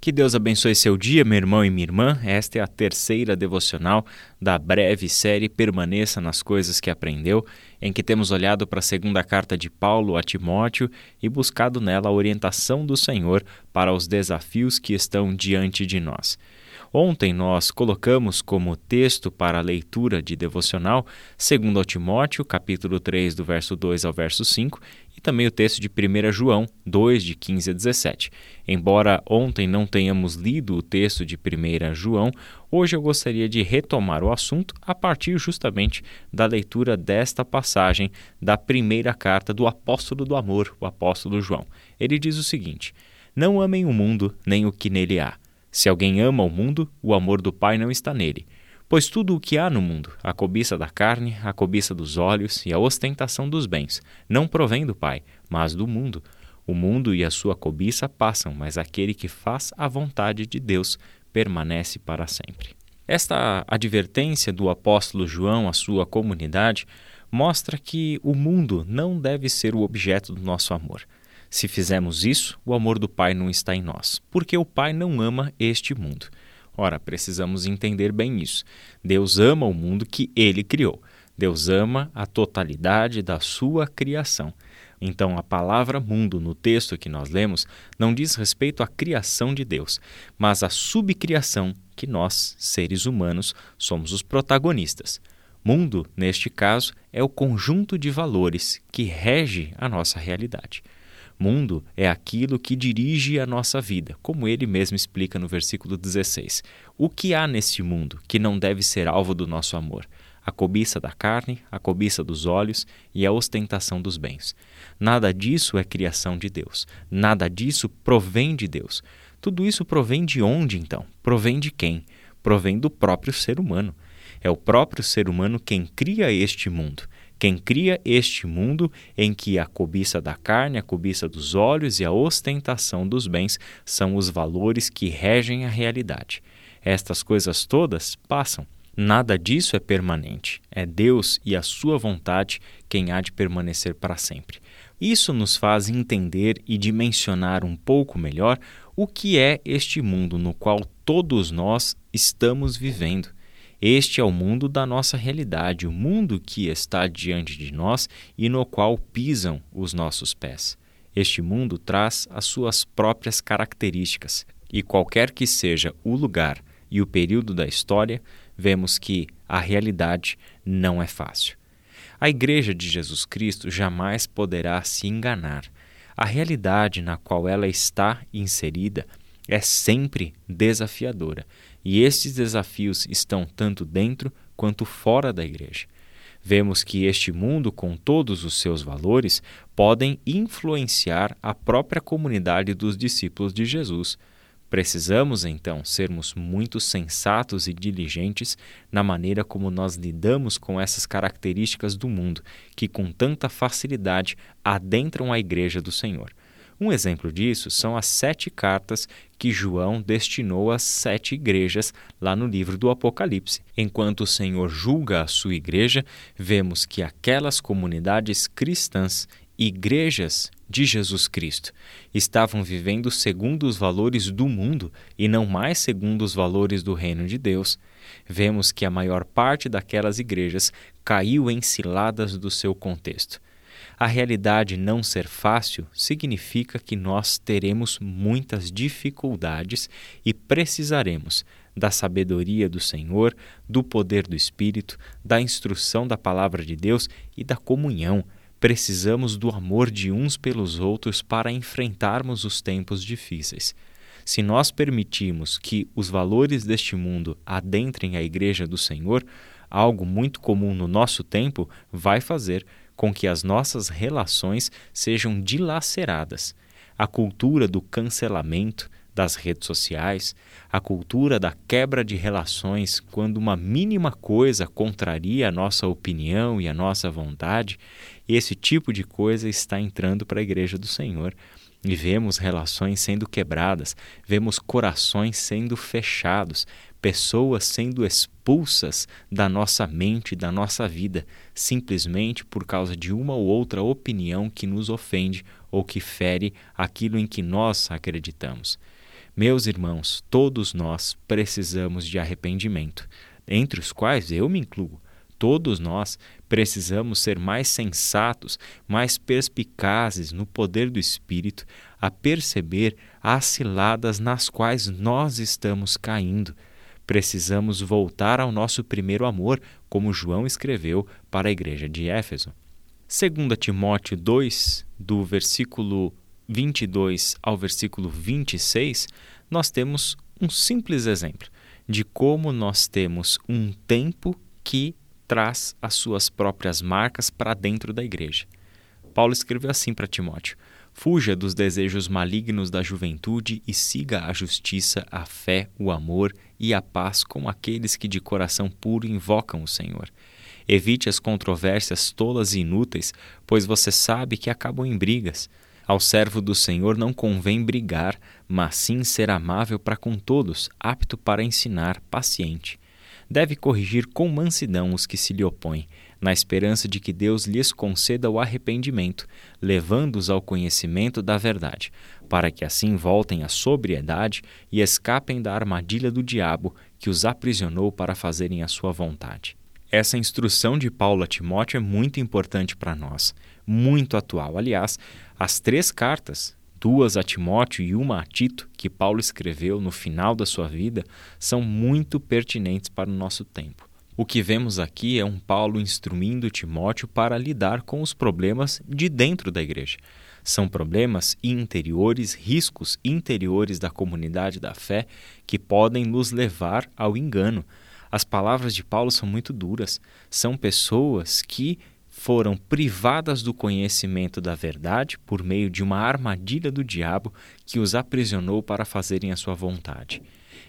Que Deus abençoe seu dia, meu irmão e minha irmã. Esta é a terceira devocional da breve série Permaneça nas Coisas que Aprendeu, em que temos olhado para a segunda carta de Paulo a Timóteo e buscado nela a orientação do Senhor para os desafios que estão diante de nós. Ontem nós colocamos como texto para a leitura de devocional 2 Timóteo, capítulo 3, do verso 2 ao verso 5, e também o texto de 1 João 2, de 15 a 17. Embora ontem não tenhamos lido o texto de 1 João, hoje eu gostaria de retomar o assunto a partir justamente da leitura desta passagem da primeira carta do apóstolo do amor, o apóstolo João. Ele diz o seguinte: Não amem o mundo nem o que nele há. Se alguém ama o mundo, o amor do Pai não está nele. Pois tudo o que há no mundo, a cobiça da carne, a cobiça dos olhos e a ostentação dos bens, não provém do Pai, mas do mundo. O mundo e a sua cobiça passam, mas aquele que faz a vontade de Deus permanece para sempre. Esta advertência do apóstolo João à sua comunidade mostra que o mundo não deve ser o objeto do nosso amor. Se fizermos isso, o amor do Pai não está em nós, porque o Pai não ama este mundo. Ora, precisamos entender bem isso. Deus ama o mundo que ele criou. Deus ama a totalidade da sua criação. Então, a palavra mundo no texto que nós lemos não diz respeito à criação de Deus, mas à subcriação que nós, seres humanos, somos os protagonistas. Mundo, neste caso, é o conjunto de valores que rege a nossa realidade. Mundo é aquilo que dirige a nossa vida, como ele mesmo explica no versículo 16. O que há nesse mundo que não deve ser alvo do nosso amor? A cobiça da carne, a cobiça dos olhos e a ostentação dos bens. Nada disso é criação de Deus. Nada disso provém de Deus. Tudo isso provém de onde então? Provém de quem? Provém do próprio ser humano. É o próprio ser humano quem cria este mundo quem cria este mundo em que a cobiça da carne, a cobiça dos olhos e a ostentação dos bens são os valores que regem a realidade. Estas coisas todas passam. Nada disso é permanente. É Deus e a sua vontade quem há de permanecer para sempre. Isso nos faz entender e dimensionar um pouco melhor o que é este mundo no qual todos nós estamos vivendo. Este é o mundo da nossa realidade, o mundo que está diante de nós e no qual pisam os nossos pés. Este mundo traz as suas próprias características, e qualquer que seja o lugar e o período da história, vemos que a realidade não é fácil. A Igreja de Jesus Cristo jamais poderá se enganar. A realidade na qual ela está inserida é sempre desafiadora e estes desafios estão tanto dentro quanto fora da igreja. Vemos que este mundo, com todos os seus valores, podem influenciar a própria comunidade dos discípulos de Jesus. Precisamos, então, sermos muito sensatos e diligentes na maneira como nós lidamos com essas características do mundo, que com tanta facilidade adentram a igreja do Senhor. Um exemplo disso são as sete cartas que João destinou às sete igrejas lá no livro do Apocalipse. Enquanto o Senhor julga a sua igreja, vemos que aquelas comunidades cristãs, igrejas de Jesus Cristo, estavam vivendo segundo os valores do mundo e não mais segundo os valores do reino de Deus. Vemos que a maior parte daquelas igrejas caiu em ciladas do seu contexto. A realidade não ser fácil significa que nós teremos muitas dificuldades e precisaremos da sabedoria do Senhor, do poder do Espírito, da instrução da palavra de Deus e da comunhão. Precisamos do amor de uns pelos outros para enfrentarmos os tempos difíceis. Se nós permitirmos que os valores deste mundo adentrem a igreja do Senhor, algo muito comum no nosso tempo vai fazer com que as nossas relações sejam dilaceradas. A cultura do cancelamento das redes sociais, a cultura da quebra de relações quando uma mínima coisa contraria a nossa opinião e a nossa vontade, esse tipo de coisa está entrando para a igreja do Senhor. E vemos relações sendo quebradas, vemos corações sendo fechados, pessoas sendo expulsas da nossa mente, da nossa vida, simplesmente por causa de uma ou outra opinião que nos ofende ou que fere aquilo em que nós acreditamos. Meus irmãos, todos nós precisamos de arrependimento, entre os quais eu me incluo. Todos nós precisamos ser mais sensatos, mais perspicazes no poder do Espírito, a perceber as ciladas nas quais nós estamos caindo. Precisamos voltar ao nosso primeiro amor, como João escreveu para a igreja de Éfeso. 2 Timóteo 2, do versículo 22 ao versículo 26, nós temos um simples exemplo de como nós temos um tempo que traz as suas próprias marcas para dentro da igreja. Paulo escreveu assim para Timóteo: Fuja dos desejos malignos da juventude e siga a justiça, a fé, o amor e a paz com aqueles que de coração puro invocam o Senhor. Evite as controvérsias tolas e inúteis, pois você sabe que acabam em brigas. Ao servo do Senhor não convém brigar, mas sim ser amável para com todos, apto para ensinar, paciente. Deve corrigir com mansidão os que se lhe opõem, na esperança de que Deus lhes conceda o arrependimento, levando-os ao conhecimento da verdade, para que assim voltem à sobriedade e escapem da armadilha do diabo que os aprisionou para fazerem a sua vontade. Essa instrução de Paulo a Timóteo é muito importante para nós, muito atual. Aliás, as três cartas, duas a Timóteo e uma a Tito, que Paulo escreveu no final da sua vida, são muito pertinentes para o nosso tempo. O que vemos aqui é um Paulo instruindo Timóteo para lidar com os problemas de dentro da igreja. São problemas interiores, riscos interiores da comunidade da fé que podem nos levar ao engano. As palavras de Paulo são muito duras. São pessoas que foram privadas do conhecimento da verdade por meio de uma armadilha do diabo que os aprisionou para fazerem a sua vontade.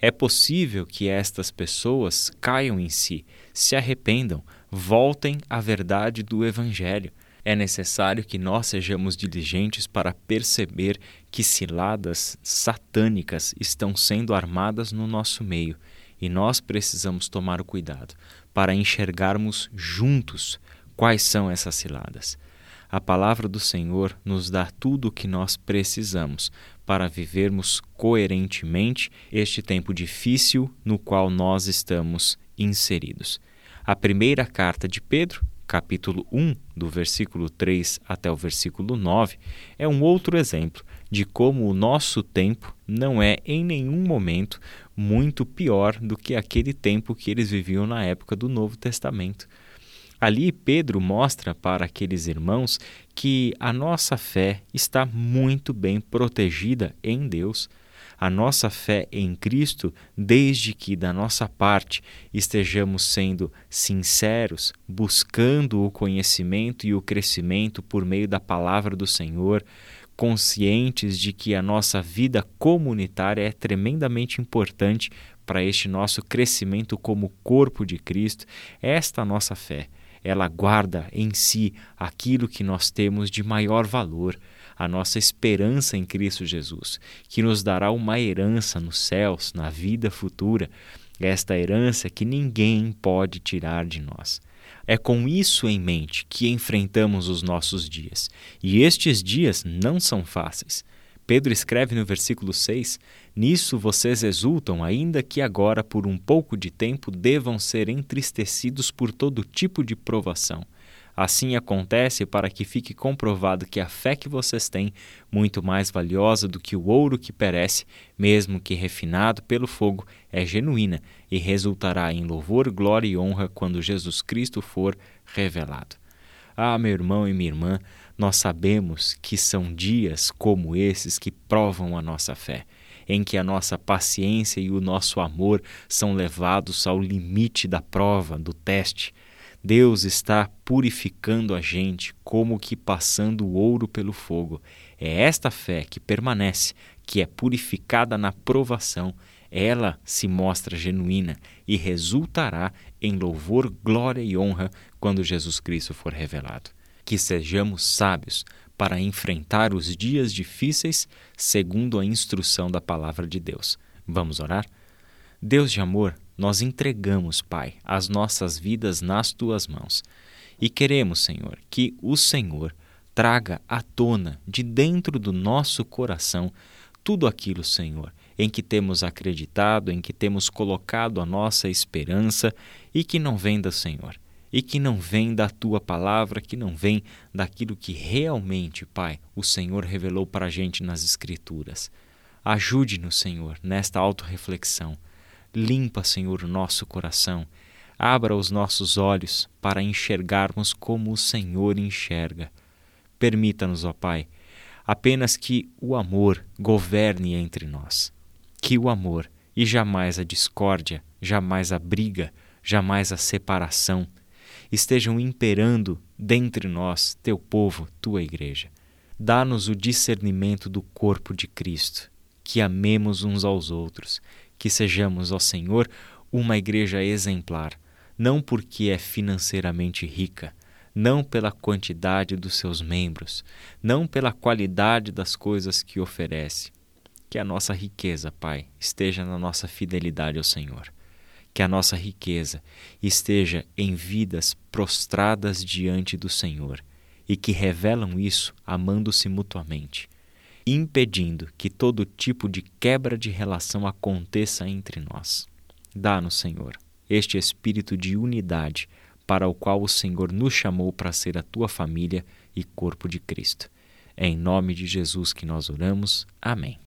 É possível que estas pessoas caiam em si, se arrependam, voltem à verdade do Evangelho. É necessário que nós sejamos diligentes para perceber que ciladas satânicas estão sendo armadas no nosso meio e nós precisamos tomar o cuidado para enxergarmos juntos quais são essas ciladas. A palavra do Senhor nos dá tudo o que nós precisamos para vivermos coerentemente este tempo difícil no qual nós estamos inseridos. A primeira carta de Pedro, capítulo 1, do versículo 3 até o versículo 9, é um outro exemplo de como o nosso tempo não é em nenhum momento muito pior do que aquele tempo que eles viviam na época do Novo Testamento. Ali, Pedro mostra para aqueles irmãos que a nossa fé está muito bem protegida em Deus. A nossa fé em Cristo, desde que da nossa parte estejamos sendo sinceros, buscando o conhecimento e o crescimento por meio da palavra do Senhor, conscientes de que a nossa vida comunitária é tremendamente importante para este nosso crescimento como corpo de Cristo, esta nossa fé ela guarda em si aquilo que nós temos de maior valor, a nossa esperança em Cristo Jesus, que nos dará uma herança nos céus, na vida futura, esta herança que ninguém pode tirar de nós. É com isso em mente que enfrentamos os nossos dias, e estes dias não são fáceis. Pedro escreve no versículo 6: Nisso vocês exultam, ainda que agora, por um pouco de tempo, devam ser entristecidos por todo tipo de provação. Assim acontece para que fique comprovado que a fé que vocês têm, muito mais valiosa do que o ouro que perece, mesmo que refinado pelo fogo, é genuína e resultará em louvor, glória e honra quando Jesus Cristo for revelado. Ah, meu irmão e minha irmã, nós sabemos que são dias como esses que provam a nossa fé, em que a nossa paciência e o nosso amor são levados ao limite da prova, do teste. Deus está purificando a gente como que passando o ouro pelo fogo. É esta fé que permanece, que é purificada na provação. Ela se mostra genuína e resultará em louvor, glória e honra quando Jesus Cristo for revelado que sejamos sábios para enfrentar os dias difíceis segundo a instrução da palavra de Deus. Vamos orar? Deus de amor, nós entregamos, Pai, as nossas vidas nas tuas mãos e queremos, Senhor, que o Senhor traga à tona de dentro do nosso coração tudo aquilo, Senhor, em que temos acreditado, em que temos colocado a nossa esperança e que não vem do Senhor, e que não vem da tua palavra, que não vem daquilo que realmente, Pai, o Senhor revelou para a gente nas Escrituras. Ajude-nos, Senhor, nesta autorreflexão. Limpa, Senhor, o nosso coração. Abra os nossos olhos para enxergarmos como o Senhor enxerga. Permita-nos, ó Pai, apenas que o amor governe entre nós que o amor e jamais a discórdia, jamais a briga, jamais a separação estejam imperando dentre nós, teu povo, tua igreja. Dá-nos o discernimento do corpo de Cristo, que amemos uns aos outros, que sejamos, ó Senhor, uma igreja exemplar, não porque é financeiramente rica, não pela quantidade dos seus membros, não pela qualidade das coisas que oferece, que a nossa riqueza, Pai, esteja na nossa fidelidade ao Senhor. Que a nossa riqueza esteja em vidas prostradas diante do Senhor e que revelam isso amando-se mutuamente, impedindo que todo tipo de quebra de relação aconteça entre nós. Dá-nos, Senhor, este espírito de unidade para o qual o Senhor nos chamou para ser a tua família e corpo de Cristo. É em nome de Jesus que nós oramos. Amém.